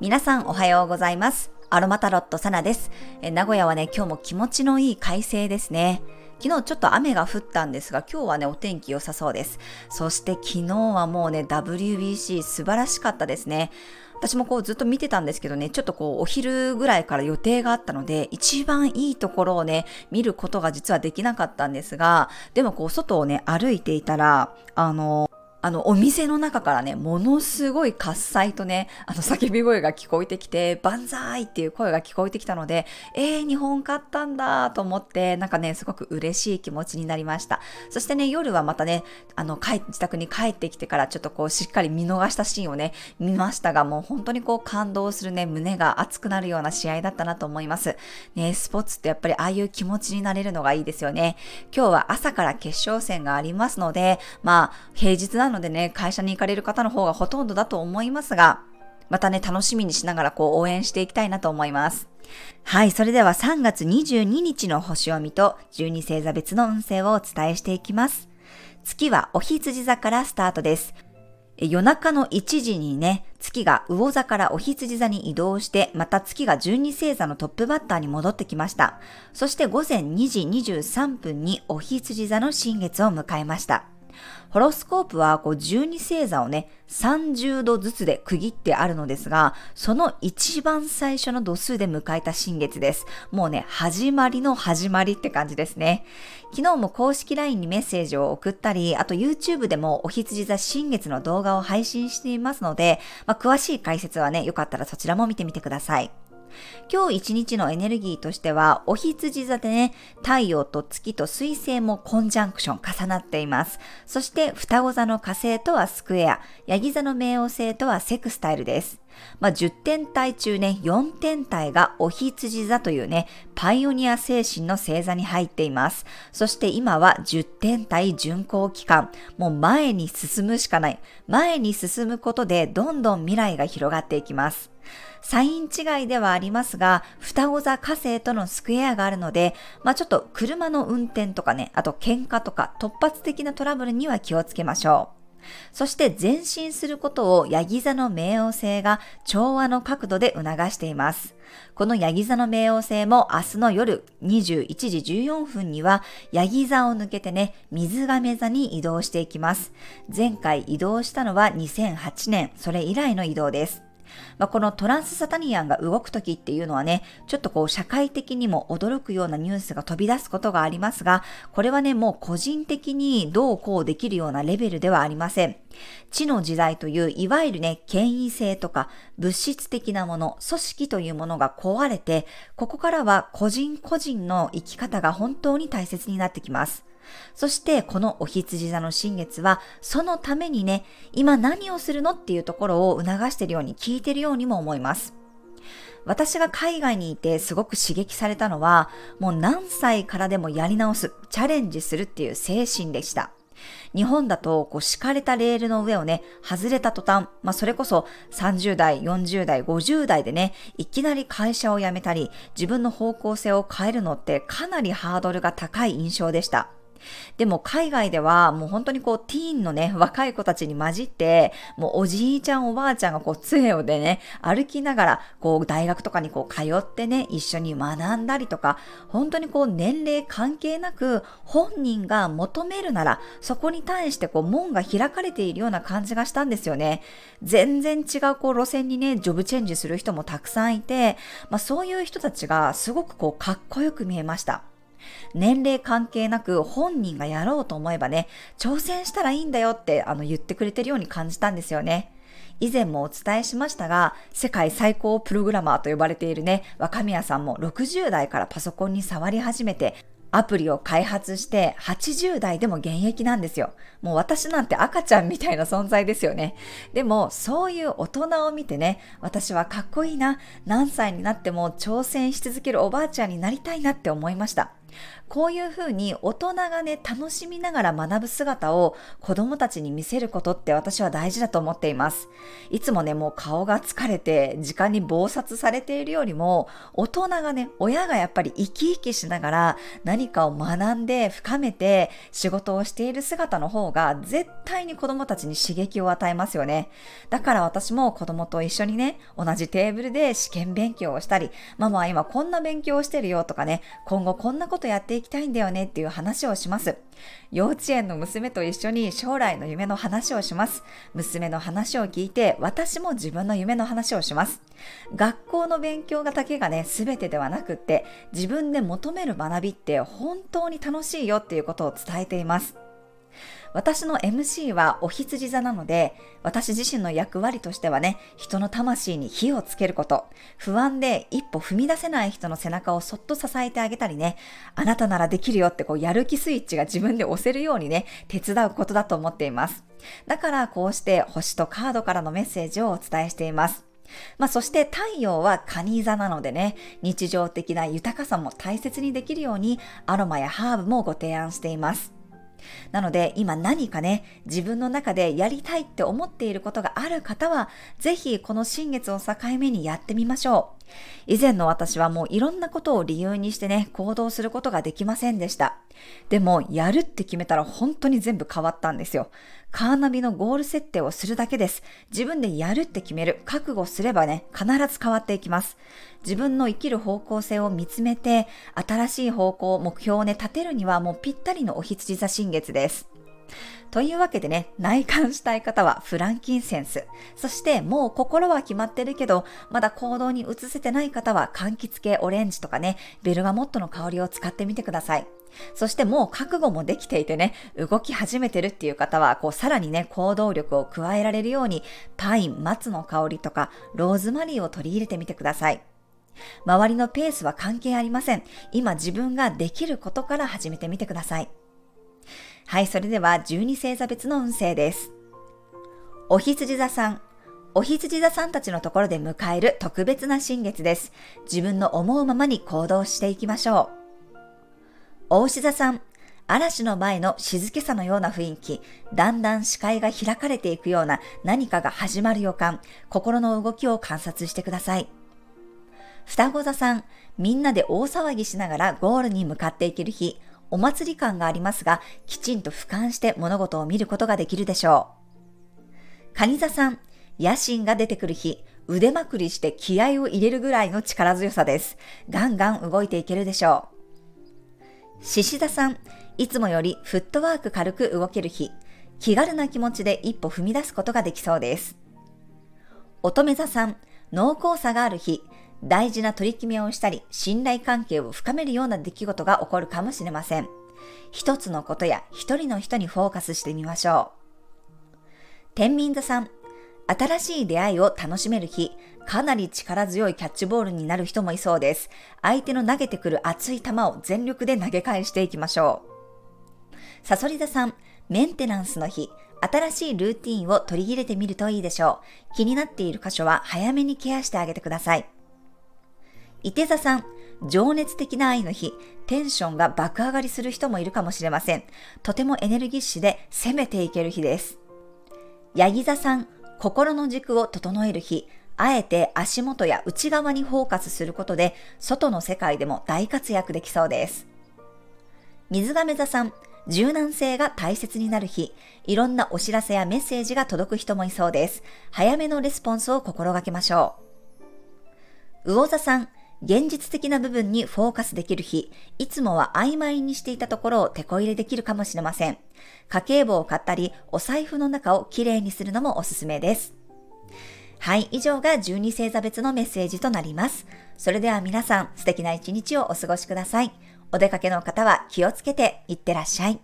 皆さんおはようございます。アロマタロットサナです。え名古屋はね、今日も気持ちのいい快晴ですね。昨日ちょっと雨が降ったんですが、今日はね、お天気良さそうです。そして昨日はもうね、WBC 素晴らしかったですね。私もこうずっと見てたんですけどね、ちょっとこうお昼ぐらいから予定があったので、一番いいところをね、見ることが実はできなかったんですが、でもこう外をね、歩いていたら、あの、あの、お店の中からね、ものすごい喝采とね、あの、叫び声が聞こえてきて、万歳っていう声が聞こえてきたので、えー、日本勝ったんだと思って、なんかね、すごく嬉しい気持ちになりました。そしてね、夜はまたね、あの、帰、自宅に帰ってきてから、ちょっとこう、しっかり見逃したシーンをね、見ましたが、もう本当にこう、感動するね、胸が熱くなるような試合だったなと思います。ね、スポーツってやっぱりああいう気持ちになれるのがいいですよね。今日は朝から決勝戦がありますので、まあ、平日なののでね、会社に行かれる方の方がほとんどだと思いますが、またね、楽しみにしながらこう応援していきたいなと思います。はい、それでは3月22日の星読みと12星座別の運勢をお伝えしていきます。月はお羊座からスタートです。夜中の1時にね、月が魚座からお羊座に移動して、また月が12星座のトップバッターに戻ってきました。そして午前2時23分にお羊座の新月を迎えました。ホロスコープはこう12星座をね、30度ずつで区切ってあるのですが、その一番最初の度数で迎えた新月です。もうね、始まりの始まりって感じですね。昨日も公式 LINE にメッセージを送ったり、あと YouTube でもお羊座新月の動画を配信していますので、まあ、詳しい解説はね、よかったらそちらも見てみてください。今日一日のエネルギーとしては、お羊座でね、太陽と月と水星もコンジャンクション重なっています。そして双子座の火星とはスクエア、ヤギ座の冥王星とはセクスタイルです。まあ、10点体中ね、4点体がお羊座というね、パイオニア精神の星座に入っています。そして今は10点体巡行期間。もう前に進むしかない。前に進むことでどんどん未来が広がっていきます。サイン違いではありますが、双子座火星とのスクエアがあるので、まあちょっと車の運転とかね、あと喧嘩とか突発的なトラブルには気をつけましょう。そして前進することをヤギ座の冥王星が調和の角度で促しています。このヤギ座の冥王星も明日の夜21時14分にはヤギ座を抜けてね、水亀座に移動していきます。前回移動したのは2008年、それ以来の移動です。まあ、このトランスサタニアンが動くときっていうのはね、ちょっとこう社会的にも驚くようなニュースが飛び出すことがありますが、これはね、もう個人的にどうこうできるようなレベルではありません。地の時代といういわゆるね、権威性とか物質的なもの、組織というものが壊れて、ここからは個人個人の生き方が本当に大切になってきます。そしてこのお羊座の新月はそのためにね、今何をするのっていうところを促しているように聞いてるようにも思います。私が海外にいてすごく刺激されたのは、もう何歳からでもやり直す、チャレンジするっていう精神でした。日本だと、こう、敷かれたレールの上をね、外れた途端、まあ、それこそ30代、40代、50代でね、いきなり会社を辞めたり、自分の方向性を変えるのってかなりハードルが高い印象でした。でも海外ではもう本当にこうティーンのね、若い子たちに混じって、もうおじいちゃんおばあちゃんがこう杖をでね、歩きながらこう大学とかにこう通ってね、一緒に学んだりとか、本当にこう年齢関係なく本人が求めるなら、そこに対してこう門が開かれているような感じがしたんですよね。全然違うこう路線にね、ジョブチェンジする人もたくさんいて、まあそういう人たちがすごくこうかっこよく見えました。年齢関係なく本人がやろうと思えばね、挑戦したらいいんだよってあの言ってくれてるように感じたんですよね。以前もお伝えしましたが、世界最高プログラマーと呼ばれているね、若宮さんも60代からパソコンに触り始めて、アプリを開発して80代でも現役なんですよ。もう私なんて赤ちゃんみたいな存在ですよね。でもそういう大人を見てね、私はかっこいいな、何歳になっても挑戦し続けるおばあちゃんになりたいなって思いました。こういうふうに大人がね、楽しみながら学ぶ姿を子供たちに見せることって私は大事だと思っています。いつもね、もう顔が疲れて時間に忙殺されているよりも、大人がね、親がやっぱり生き生きしながら何かを学んで深めて仕事をしている姿の方が絶対に子供たちに刺激を与えますよね。だから私も子供と一緒にね、同じテーブルで試験勉強をしたり、ママは今こんな勉強をしてるよとかね、今後こんなこととやっていきたいんだよねっていう話をします。幼稚園の娘と一緒に将来の夢の話をします。娘の話を聞いて、私も自分の夢の話をします。学校の勉強だけがね、全てではなくって、自分で求める学びって本当に楽しいよっていうことを伝えています。私の MC はお羊座なので、私自身の役割としてはね、人の魂に火をつけること、不安で一歩踏み出せない人の背中をそっと支えてあげたりね、あなたならできるよってこうやる気スイッチが自分で押せるようにね、手伝うことだと思っています。だからこうして星とカードからのメッセージをお伝えしています。まあ、そして太陽は蟹座なのでね、日常的な豊かさも大切にできるようにアロマやハーブもご提案しています。なので今何かね、自分の中でやりたいって思っていることがある方は、ぜひこの新月を境目にやってみましょう。以前の私はもういろんなことを理由にしてね、行動することができませんでした。でも、やるって決めたら本当に全部変わったんですよ。カーナビのゴール設定をするだけです。自分でやるって決める、覚悟すればね、必ず変わっていきます。自分の生きる方向性を見つめて、新しい方向、目標をね、立てるにはもうぴったりのお羊座新月です。というわけでね、内観したい方はフランキンセンス。そしてもう心は決まってるけど、まだ行動に移せてない方は柑橘系オレンジとかね、ベルガモットの香りを使ってみてください。そしてもう覚悟もできていてね、動き始めてるっていう方は、こうさらにね、行動力を加えられるように、パイン、松の香りとか、ローズマリーを取り入れてみてください。周りのペースは関係ありません。今自分ができることから始めてみてください。はい、それでは12星座別の運勢です。お羊座さん。お羊座さんたちのところで迎える特別な新月です。自分の思うままに行動していきましょう。お牛座さん。嵐の前の静けさのような雰囲気、だんだん視界が開かれていくような何かが始まる予感、心の動きを観察してください。双子座さん、みんなで大騒ぎしながらゴールに向かっていける日、お祭り感がありますが、きちんと俯瞰して物事を見ることができるでしょう。蟹座さん、野心が出てくる日、腕まくりして気合を入れるぐらいの力強さです。ガンガン動いていけるでしょう。獅子座さん、いつもよりフットワーク軽く動ける日、気軽な気持ちで一歩踏み出すことができそうです。乙女座さん、濃厚さがある日、大事な取り決めをしたり、信頼関係を深めるような出来事が起こるかもしれません。一つのことや一人の人にフォーカスしてみましょう。天秤座さん、新しい出会いを楽しめる日、かなり力強いキャッチボールになる人もいそうです。相手の投げてくる熱い球を全力で投げ返していきましょう。サソリ座さん、メンテナンスの日、新しいルーティンを取り入れてみるといいでしょう。気になっている箇所は早めにケアしてあげてください。伊手座さん、情熱的な愛の日、テンションが爆上がりする人もいるかもしれません。とてもエネルギッシュで攻めていける日です。ヤギ座さん、心の軸を整える日、あえて足元や内側にフォーカスすることで、外の世界でも大活躍できそうです。水亀座さん、柔軟性が大切になる日、いろんなお知らせやメッセージが届く人もいそうです。早めのレスポンスを心がけましょう。魚座さん、現実的な部分にフォーカスできる日、いつもは曖昧にしていたところを手こ入れできるかもしれません。家計簿を買ったり、お財布の中をきれいにするのもおすすめです。はい、以上が12星座別のメッセージとなります。それでは皆さん、素敵な一日をお過ごしください。お出かけの方は気をつけていってらっしゃい。